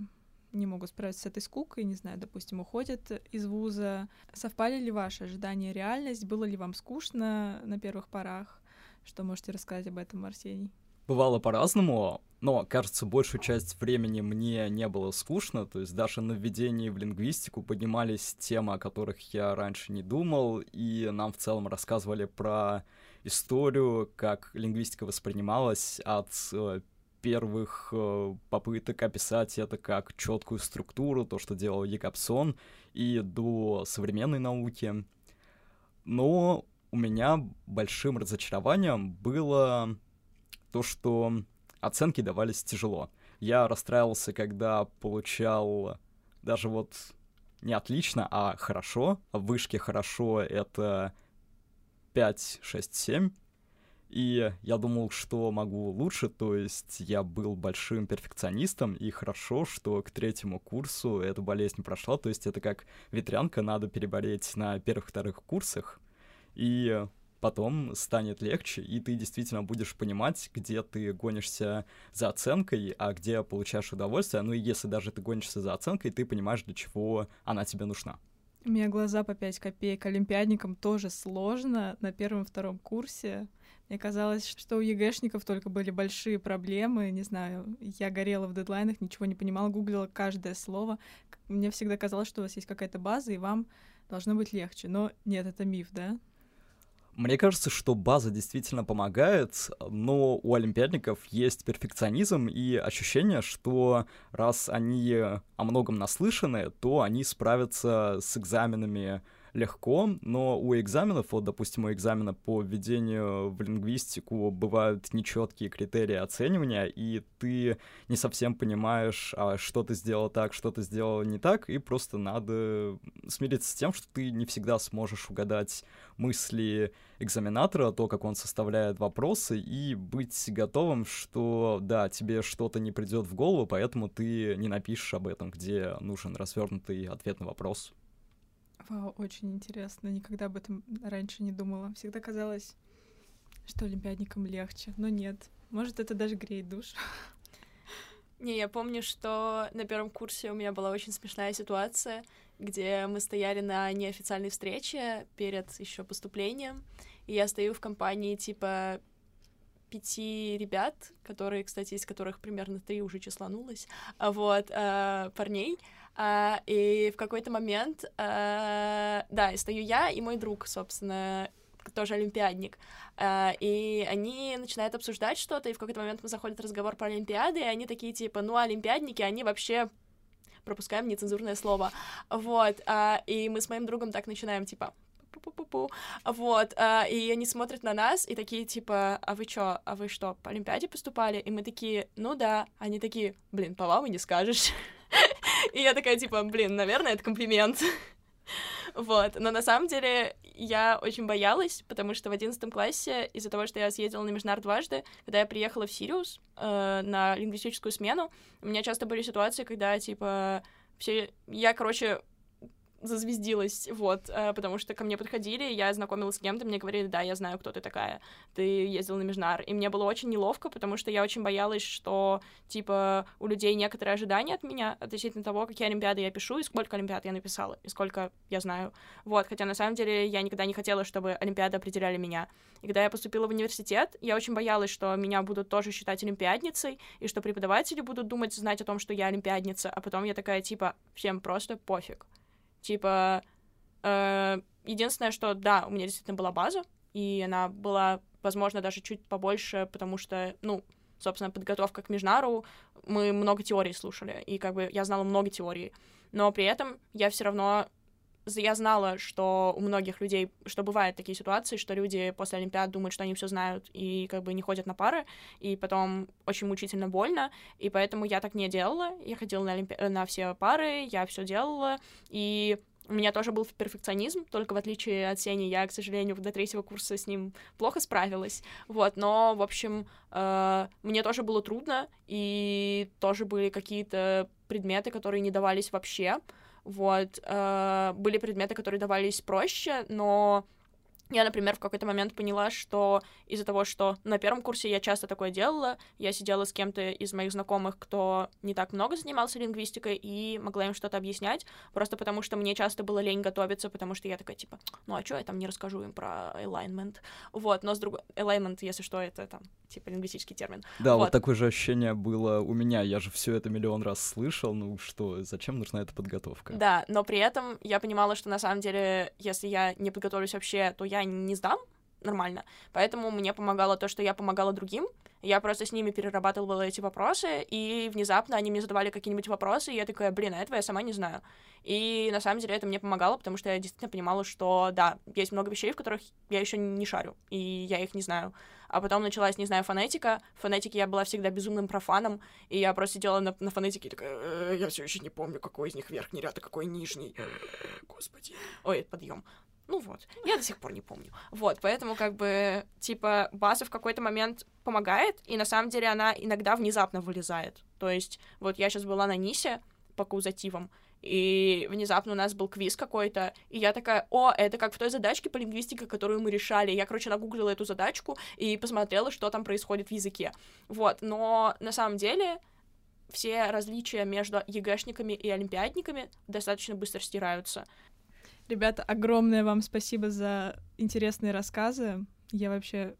не могут справиться с этой скукой, не знаю, допустим, уходят из вуза. Совпали ли ваши ожидания реальность? Было ли вам скучно на первых порах? Что можете рассказать об этом, Арсений? Бывало по-разному, но, кажется, большую часть времени мне не было скучно, то есть даже на введении в лингвистику поднимались темы, о которых я раньше не думал, и нам в целом рассказывали про историю, как лингвистика воспринималась от э, первых э, попыток описать это как четкую структуру, то, что делал Якобсон, и до современной науки. Но у меня большим разочарованием было то, что оценки давались тяжело. Я расстраивался, когда получал даже вот не отлично, а хорошо. В вышке хорошо — это 5, 6, 7. И я думал, что могу лучше, то есть я был большим перфекционистом, и хорошо, что к третьему курсу эта болезнь прошла, то есть это как ветрянка, надо переболеть на первых-вторых курсах, и потом станет легче, и ты действительно будешь понимать, где ты гонишься за оценкой, а где получаешь удовольствие. Ну и если даже ты гонишься за оценкой, ты понимаешь, для чего она тебе нужна. У меня глаза по 5 копеек. Олимпиадникам тоже сложно на первом-втором курсе. Мне казалось, что у ЕГЭшников только были большие проблемы. Не знаю, я горела в дедлайнах, ничего не понимала, гуглила каждое слово. Мне всегда казалось, что у вас есть какая-то база, и вам должно быть легче. Но нет, это миф, да? Мне кажется, что база действительно помогает, но у олимпиадников есть перфекционизм и ощущение, что раз они о многом наслышаны, то они справятся с экзаменами легко, но у экзаменов, вот, допустим, у экзамена по введению в лингвистику бывают нечеткие критерии оценивания, и ты не совсем понимаешь, а что ты сделал так, что ты сделал не так, и просто надо смириться с тем, что ты не всегда сможешь угадать мысли экзаменатора, то, как он составляет вопросы, и быть готовым, что, да, тебе что-то не придет в голову, поэтому ты не напишешь об этом, где нужен развернутый ответ на вопрос. Вау, очень интересно. Никогда об этом раньше не думала. Всегда казалось, что олимпиадникам легче, но нет. Может, это даже греет душу. (laughs) Не, я помню, что на первом курсе у меня была очень смешная ситуация, где мы стояли на неофициальной встрече перед еще поступлением, и я стою в компании типа пяти ребят, которые, кстати, из которых примерно три уже числанулось, а вот, э, парней, а, и в какой-то момент, а, да, и стою я и мой друг, собственно, тоже олимпиадник, а, и они начинают обсуждать что-то, и в какой-то момент заходит разговор про Олимпиады, и они такие, типа, ну, олимпиадники, они вообще пропускаем нецензурное слово, вот, а, и мы с моим другом так начинаем, типа, пу-пу-пу-пу. Вот, а, и они смотрят на нас и такие, типа, а вы чё, а вы что, по Олимпиаде поступали? И мы такие, ну да. Они такие, блин, по вам и не скажешь. (laughs) И я такая, типа, блин, наверное, это комплимент. (laughs) Вот, но на самом деле я очень боялась, потому что в одиннадцатом классе из-за того, что я съездила на Межнар дважды, когда я приехала в Сириус э, на лингвистическую смену, у меня часто были ситуации, когда, типа, все... Я, короче, зазвездилась, вот, э, потому что ко мне подходили, я знакомилась с кем-то, мне говорили, да, я знаю, кто ты такая, ты ездила на Межнар, и мне было очень неловко, потому что я очень боялась, что, типа, у людей некоторые ожидания от меня относительно того, какие олимпиады я пишу, и сколько олимпиад я написала, и сколько я знаю, вот, хотя на самом деле я никогда не хотела, чтобы олимпиады определяли меня, и когда я поступила в университет, я очень боялась, что меня будут тоже считать олимпиадницей, и что преподаватели будут думать, знать о том, что я олимпиадница, а потом я такая, типа, всем просто пофиг. Типа, э, единственное, что, да, у меня действительно была база, и она была, возможно, даже чуть побольше, потому что, ну, собственно, подготовка к Межнару, мы много теорий слушали, и как бы я знала много теорий, но при этом я все равно я знала, что у многих людей, что бывают такие ситуации, что люди после Олимпиад думают, что они все знают и как бы не ходят на пары, и потом очень мучительно больно, и поэтому я так не делала. Я ходила на, Олимпи... на все пары, я все делала, и у меня тоже был перфекционизм, только в отличие от Сени, я, к сожалению, до третьего курса с ним плохо справилась, вот, но, в общем, э, мне тоже было трудно, и тоже были какие-то предметы, которые не давались вообще, вот. Э, были предметы, которые давались проще, но я, например, в какой-то момент поняла, что из-за того, что на первом курсе я часто такое делала, я сидела с кем-то из моих знакомых, кто не так много занимался лингвистикой, и могла им что-то объяснять, просто потому что мне часто было лень готовиться, потому что я такая, типа, ну а что я там не расскажу им про alignment? Вот, но с другой... Alignment, если что, это там, типа, лингвистический термин. Да, вот, вот такое же ощущение было у меня, я же все это миллион раз слышал, ну что, зачем нужна эта подготовка? Да, но при этом я понимала, что на самом деле, если я не подготовлюсь вообще, то я не сдам нормально. Поэтому мне помогало то, что я помогала другим. Я просто с ними перерабатывала эти вопросы, и внезапно они мне задавали какие-нибудь вопросы, и я такая, блин, а этого я сама не знаю. И на самом деле это мне помогало, потому что я действительно понимала, что да, есть много вещей, в которых я еще не шарю, и я их не знаю. А потом началась, не знаю, фонетика. В фонетике я была всегда безумным профаном, и я просто сидела на, на фонетике и такая, «Э, я все еще не помню, какой из них верхний ряд, а какой нижний. Господи. Ой, подъем. Ну вот, я до сих пор не помню. Вот, поэтому как бы, типа, база в какой-то момент помогает, и на самом деле она иногда внезапно вылезает. То есть, вот я сейчас была на Нисе по каузативам, и внезапно у нас был квиз какой-то, и я такая, о, это как в той задачке по лингвистике, которую мы решали. Я, короче, нагуглила эту задачку и посмотрела, что там происходит в языке. Вот, но на самом деле все различия между ЕГЭшниками и олимпиадниками достаточно быстро стираются. Ребята, огромное вам спасибо за интересные рассказы. Я вообще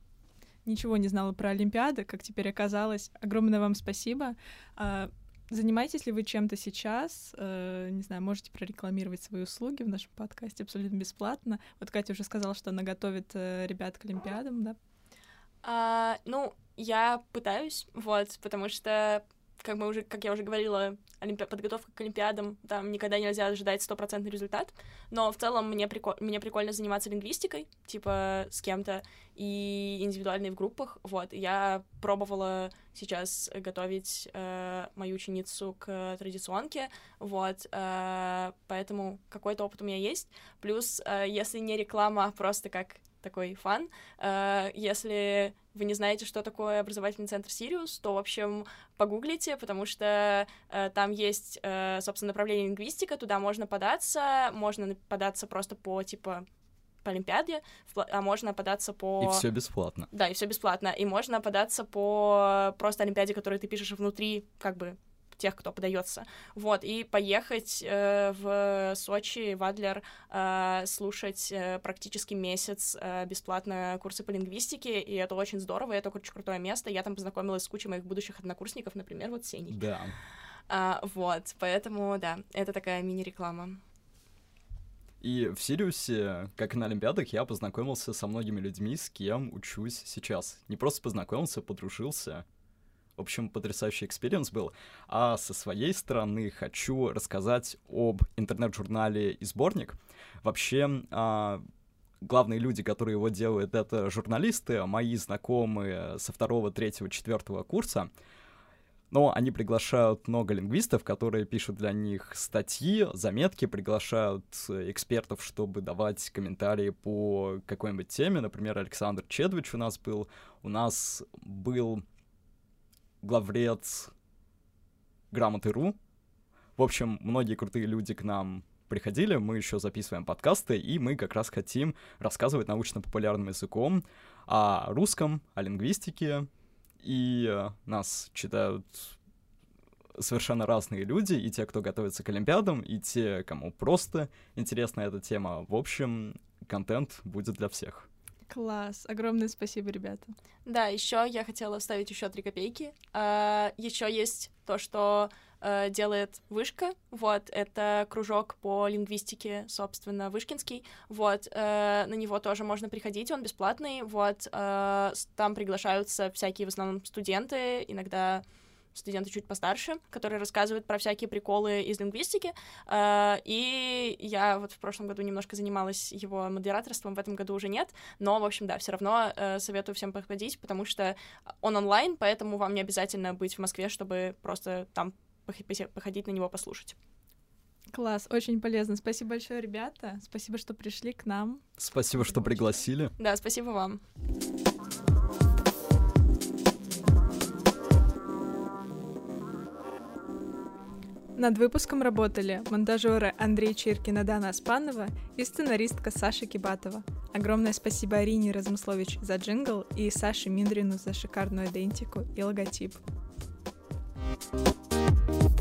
ничего не знала про Олимпиады, как теперь оказалось. Огромное вам спасибо. А, Занимаетесь ли вы чем-то сейчас? Э, не знаю, можете прорекламировать свои услуги в нашем подкасте абсолютно бесплатно. Вот Катя уже сказала, что она готовит э, ребят к Олимпиадам, да? А, ну, я пытаюсь, вот, потому что как мы уже, как я уже говорила, олимпи... подготовка к Олимпиадам, там никогда нельзя ожидать стопроцентный результат, но в целом мне, прикол... мне прикольно заниматься лингвистикой, типа с кем-то, и индивидуально в группах, вот, я пробовала сейчас готовить э, мою ученицу к традиционке, вот, э, поэтому какой-то опыт у меня есть, плюс, э, если не реклама, а просто как такой фан. Э, если вы не знаете, что такое образовательный центр Сириус, то, в общем, погуглите, потому что э, там есть, э, собственно, направление лингвистика, туда можно податься, можно податься просто по, типа, по Олимпиаде, а можно податься по... И все бесплатно. Да, и все бесплатно. И можно податься по просто Олимпиаде, которую ты пишешь внутри, как бы, тех, кто подается. Вот, и поехать э, в Сочи, в Адлер, э, слушать э, практически месяц э, бесплатно курсы по лингвистике, и это очень здорово, это очень крутое место. Я там познакомилась с кучей моих будущих однокурсников, например, вот Сеней. Да. А, вот, поэтому, да, это такая мини-реклама. И в Сириусе, как и на Олимпиадах, я познакомился со многими людьми, с кем учусь сейчас. Не просто познакомился, подружился. В общем, потрясающий экспириенс был. А со своей стороны хочу рассказать об интернет-журнале «Изборник». Вообще, а, главные люди, которые его делают, это журналисты, мои знакомые со второго, третьего, четвертого курса. Но они приглашают много лингвистов, которые пишут для них статьи, заметки, приглашают экспертов, чтобы давать комментарии по какой-нибудь теме. Например, Александр Чедович у нас был. У нас был главред грамоты.ру. В общем, многие крутые люди к нам приходили, мы еще записываем подкасты, и мы как раз хотим рассказывать научно-популярным языком о русском, о лингвистике, и нас читают совершенно разные люди, и те, кто готовится к Олимпиадам, и те, кому просто интересна эта тема. В общем, контент будет для всех. Класс. Огромное спасибо, ребята. Да, еще я хотела вставить еще три копейки. А, еще есть то, что э, делает Вышка. Вот, это кружок по лингвистике, собственно, Вышкинский. Вот, э, на него тоже можно приходить, он бесплатный. Вот, э, там приглашаются всякие в основном студенты, иногда студенты чуть постарше, которые рассказывают про всякие приколы из лингвистики. А, и я вот в прошлом году немножко занималась его модераторством, в этом году уже нет. Но, в общем, да, все равно э, советую всем походить, потому что он онлайн, поэтому вам не обязательно быть в Москве, чтобы просто там походить на него послушать. Класс, очень полезно. Спасибо большое, ребята. Спасибо, что пришли к нам. Спасибо, что пригласили. Да, спасибо вам. Над выпуском работали монтажеры Андрей Чиркин и Дана Аспанова и сценаристка Саша Кибатова. Огромное спасибо Арине Размыслович за джингл и Саше Миндрину за шикарную идентику и логотип. thank you